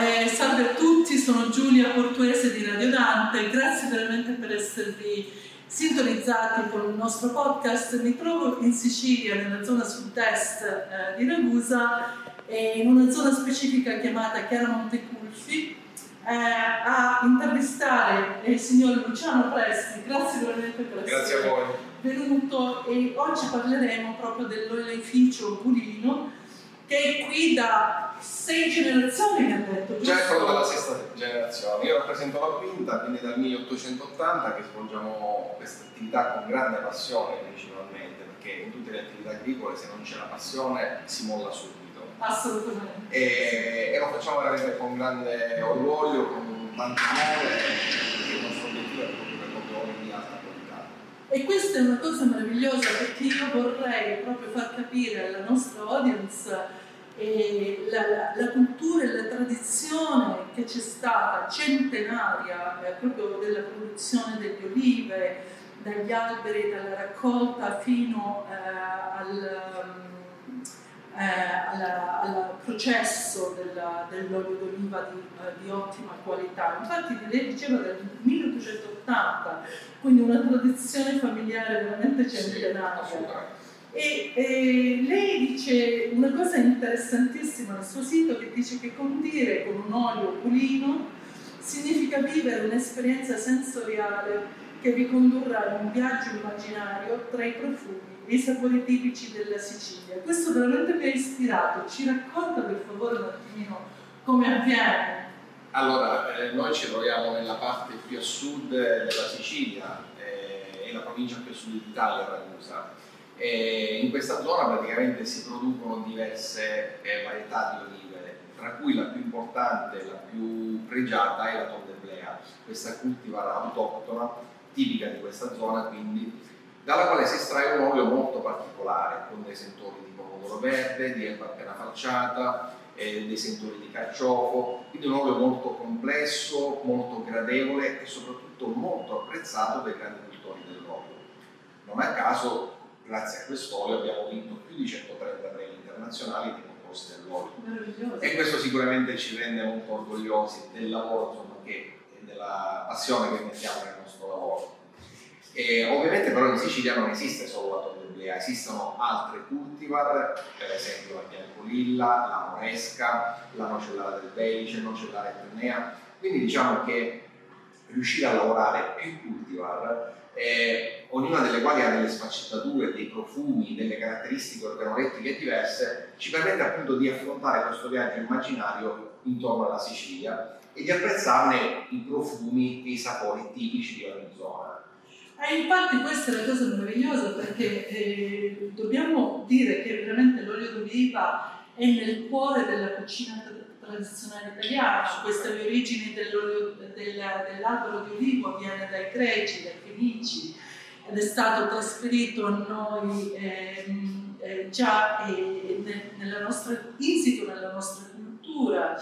eh, salve a tutti, sono Giulia Portuese di Radio Dante, grazie veramente per esservi sintonizzati con il nostro podcast. Mi trovo in Sicilia, nella zona sud-est eh, di Ragusa, in una zona specifica chiamata Chiaramonte Culfi, eh, a intervistare il signor Luciano Presti. Grazie veramente per essere venuto e oggi parleremo proprio dell'oleificio Pulino che è qui da sei generazioni, mi ha detto. È proprio dalla sesta generazione. Io rappresento la quinta, quindi dal 1880 che svolgiamo questa attività con grande passione principalmente, perché in tutte le attività agricole se non c'è la passione si molla subito. Assolutamente. E, e lo facciamo veramente con grande orgoglio, con tanto amore, perché il nostro obiettivo è proprio per proprio di alta qualità. E questa è una cosa meravigliosa perché io vorrei proprio far capire alla nostra audience e la, la, cultura e la tradizione che c'è stata centenaria eh, proprio della produzione delle olive, dagli alberi, dalla raccolta fino eh, al, eh, alla, al, processo della, dell'olio d'oliva di, eh, di, ottima qualità. Infatti lei diceva del 1880, quindi una tradizione familiare veramente centenaria. Sì, e, e, dice una cosa interessantissima nel suo sito che dice che condire con un olio pulino significa vivere un'esperienza sensoriale che vi condurrà in un viaggio immaginario tra i profumi e i sapori tipici della Sicilia. Questo veramente mi ha ispirato, ci racconta per favore un attimino come avviene. Allora, eh, noi ci troviamo nella parte più a sud della Sicilia, eh, è la provincia più a sud d'Italia, Ragusa e in questa zona praticamente si producono diverse eh, varietà di olive, tra cui la più importante, la più pregiata è la Tordeblea, questa cultivar autoctona, tipica di questa zona, quindi dalla quale si estrae un olio molto particolare, con dei sentori di pomodoro verde, di erba appena falciata, eh, dei sentori di carciofo, quindi un olio molto complesso, molto gradevole e soprattutto molto apprezzato dai grandi cultori dell'olio. Non a caso grazie a quest'olio abbiamo vinto più di 130 premi internazionali di composti all'olio. E questo sicuramente ci rende molto orgogliosi del lavoro insomma, che, e della passione che mettiamo nel nostro lavoro. E ovviamente però in Sicilia non esiste solo la tordeblea, esistono altre cultivar, per esempio la biancolilla, la moresca, la nocellare del Belice, nocellare ternea, quindi diciamo che riuscire a lavorare più cultivar eh, ognuna delle quali ha delle sfaccettature, dei profumi, delle caratteristiche organolettiche diverse, ci permette appunto di affrontare questo viaggio immaginario intorno alla Sicilia e di apprezzarne i profumi e i sapori tipici di ogni zona. E eh, infatti questa è la cosa meravigliosa perché eh, dobbiamo dire che veramente l'olio d'oliva è nel cuore della cucina tradizionale italiana, queste origini dell'albero di olivo viene dai greci, dai fenici ed è stato trasferito a noi eh, eh, già eh, nella nostra, insito nella nostra cultura.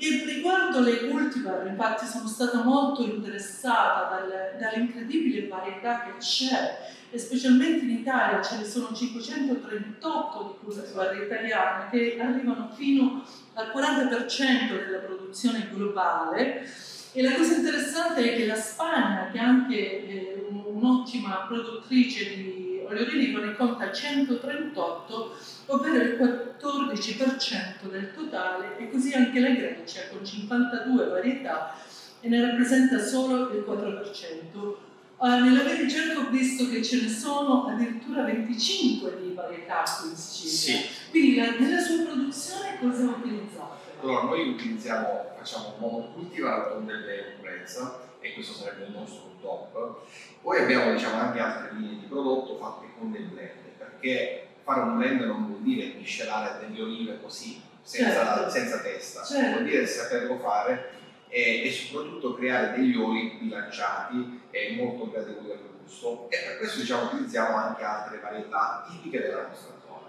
E riguardo le cultivar, infatti sono stata molto interessata dalle, dall'incredibile varietà che c'è, e specialmente in Italia ce ne sono 538 di cultivar italiane che arrivano fino al 40% della produzione globale e la cosa interessante è che la Spagna, che è anche eh, un'ottima produttrice di olio di olivo, ne conta 138, ovvero il 14% del totale, e così anche la Grecia con 52 varietà e ne rappresenta solo il 4%. Uh, nella mia ricerca ho visto che ce ne sono addirittura 25 di varietà qui in Sicilia. Sì. Quindi la, nella sua produzione cosa utilizzate? Allora, noi utilizziamo, facciamo un monocultivar con delle ombrenza e questo sarebbe il nostro top. Poi abbiamo diciamo, anche altre linee di prodotto fatte con dei blend, perché fare un blend non vuol dire miscelare delle olive così, senza, certo. senza testa, Certo. vuol dire saperlo fare e, e soprattutto creare degli oli bilanciati e molto gradevoli al gusto. E per questo diciamo, utilizziamo anche altre varietà tipiche della nostra zona.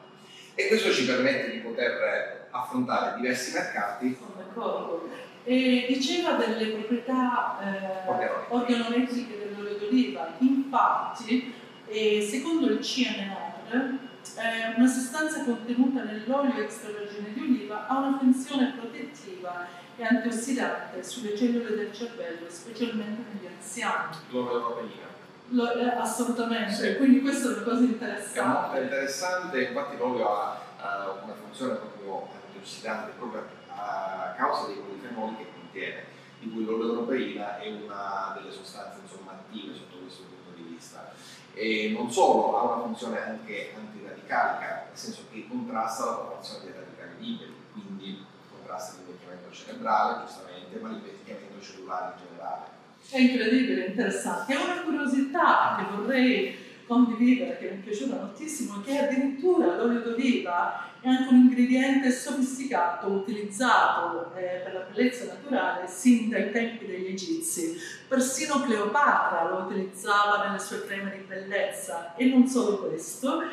E questo ci permette di poter affrontare diversi mercati Sono d'accordo. E diceva delle proprietà eh, Organolettiche. dell'olio d'oliva. Infatti, eh, secondo il CNR, eh, una sostanza contenuta nell'olio extravergine di oliva ha una funzione protettiva è antiossidante sulle cellule del cervello, specialmente negli anziani. L'omeopatia. Lo, eh, assolutamente, Sì. quindi questa è una cosa È molto interessante. interessante, infatti l'olio ha eh, una funzione proprio antiossidante proprio a causa dei polifenoli che contiene, di cui l'oleuropeina è una delle sostanze insomma, attive sotto questo punto di vista. E non solo, ha una funzione anche antiradicalica, nel senso che contrasta la formazione dei radicali liberi, quindi contrasta l'invecchiamento cerebrale, giustamente, ma l'invecchiamento cellulare in generale. È incredibile, interessante. E una curiosità che vorrei condividere, che mi è piaciuta moltissimo, che addirittura l'olio d'oliva è anche un ingrediente sofisticato utilizzato eh, per la bellezza naturale sin dai tempi degli egizi. Persino Cleopatra lo utilizzava nelle sue creme di bellezza e non solo questo.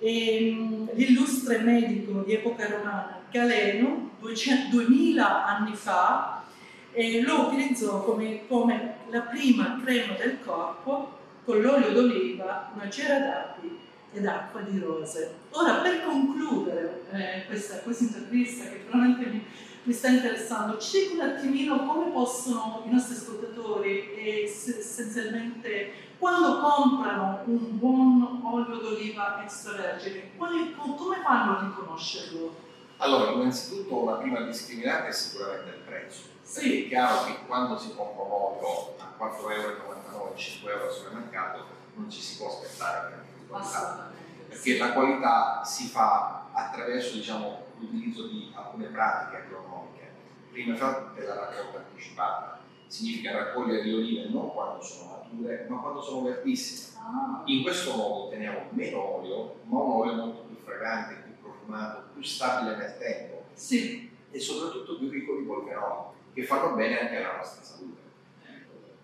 Ehm, l'illustre medico di epoca romana Galeno, 200 2000 anni fa, eh, lo utilizzò come, come la prima crema del corpo con l'olio d'oliva, una cera d'api ed acqua di rose. Ora, per concludere eh, questa, questa intervista che veramente mi, mi sta interessando, ci dica un attimino come possono i nostri ascoltatori e se- essenzialmente quando comprano un buon olio d'oliva extravergine, quali- co- come fanno a riconoscerlo? Allora, innanzitutto una prima discriminante è sicuramente il prezzo. Sì. È chiaro che quando si compra un olio a 4,99 euro, 5 euro al supermercato, non ci si può aspettare qualità. Assolutamente. Perché la qualità si fa attraverso diciamo, l'utilizzo di alcune pratiche agronomiche. Prima della raccolta anticipata. Significa raccogliere le olive non quando sono mature, ma quando sono verdissime. Ah, In questo modo otteniamo meno olio, ma un olio molto più fragante, più profumato, più stabile nel tempo sì, e soprattutto più ricco di polifenoli, che fanno bene anche alla nostra salute.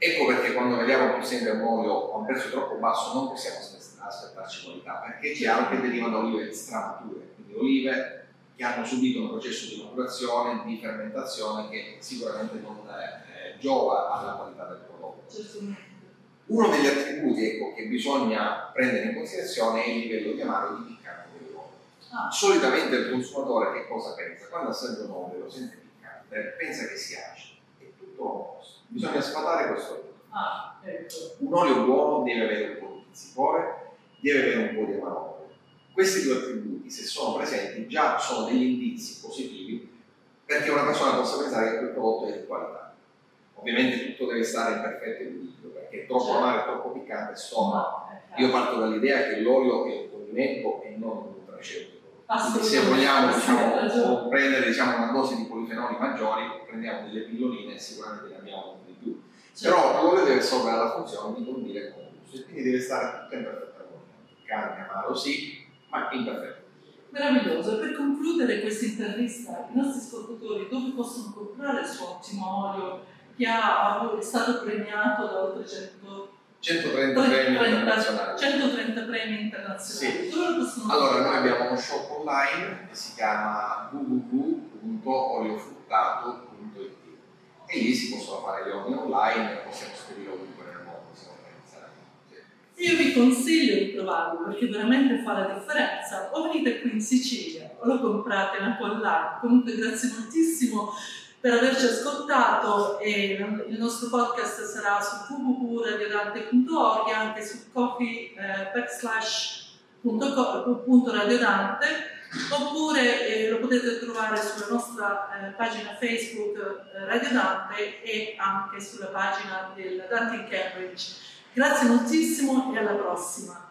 Ecco perché quando vediamo pur sempre un olio a un prezzo troppo basso non possiamo aspe- aspettarci qualità, perché è chiaro che deriva da olive stramature, quindi olive che hanno subito un processo di maturazione, di fermentazione che sicuramente non eh, giova alla qualità del prodotto. Uno degli attributi ecco, che bisogna prendere in considerazione è il livello di amaro di piccante dell'olio. Ah, Solitamente il consumatore che cosa pensa? Quando assaggia un olio lo sente piccante, pensa che sia acido. È tutto l'opposto. Bisogna sfatare questo olio. ah, ecco. Un olio buono deve avere un po' di pizzicore, deve avere un po' di amarone. Questi due attributi, se sono presenti, già sono degli indizi positivi perché una persona possa pensare che quel prodotto è di qualità. Ovviamente tutto deve stare in perfetto equilibrio, perché troppo Certo. amaro e troppo piccante chiaro. Io parto dall'idea che l'olio è un condimento e non un nutraceutico. Se vogliamo diciamo, prendere diciamo, una dose di polifenoli maggiori, prendiamo delle pilloline e sicuramente ne abbiamo di più. Certo. Però l'olio deve assolvere la funzione di condire con gusto e quindi deve stare tutto in perfetta armonia. Carne, amaro sì, ma in perfetta Meraviglioso. Per concludere questa intervista, i nostri ascoltatori dove possono comprare il suo ottimo olio che ha, è stato premiato da oltre 100, 130 premi 30 internazionali. 130 premi internazionali. Sì. Allora, noi abbiamo uno shop online che si chiama www.oliofruttato.it e lì si possono fare gli ordini online, possiamo spedire ovunque nel mondo, possiamo organizzare. Sì. Io vi consiglio di provarlo perché veramente fa la differenza. O venite qui in Sicilia o lo comprate anche online. Comunque grazie moltissimo per averci ascoltato e il nostro podcast sarà su www.radiodante.org e anche su coffee eh, backslash punto co- punto radiodante oppure eh, lo potete trovare sulla nostra eh, pagina Facebook eh, Radio Dante e anche sulla pagina del Dante in Cambridge. Grazie moltissimo e alla prossima.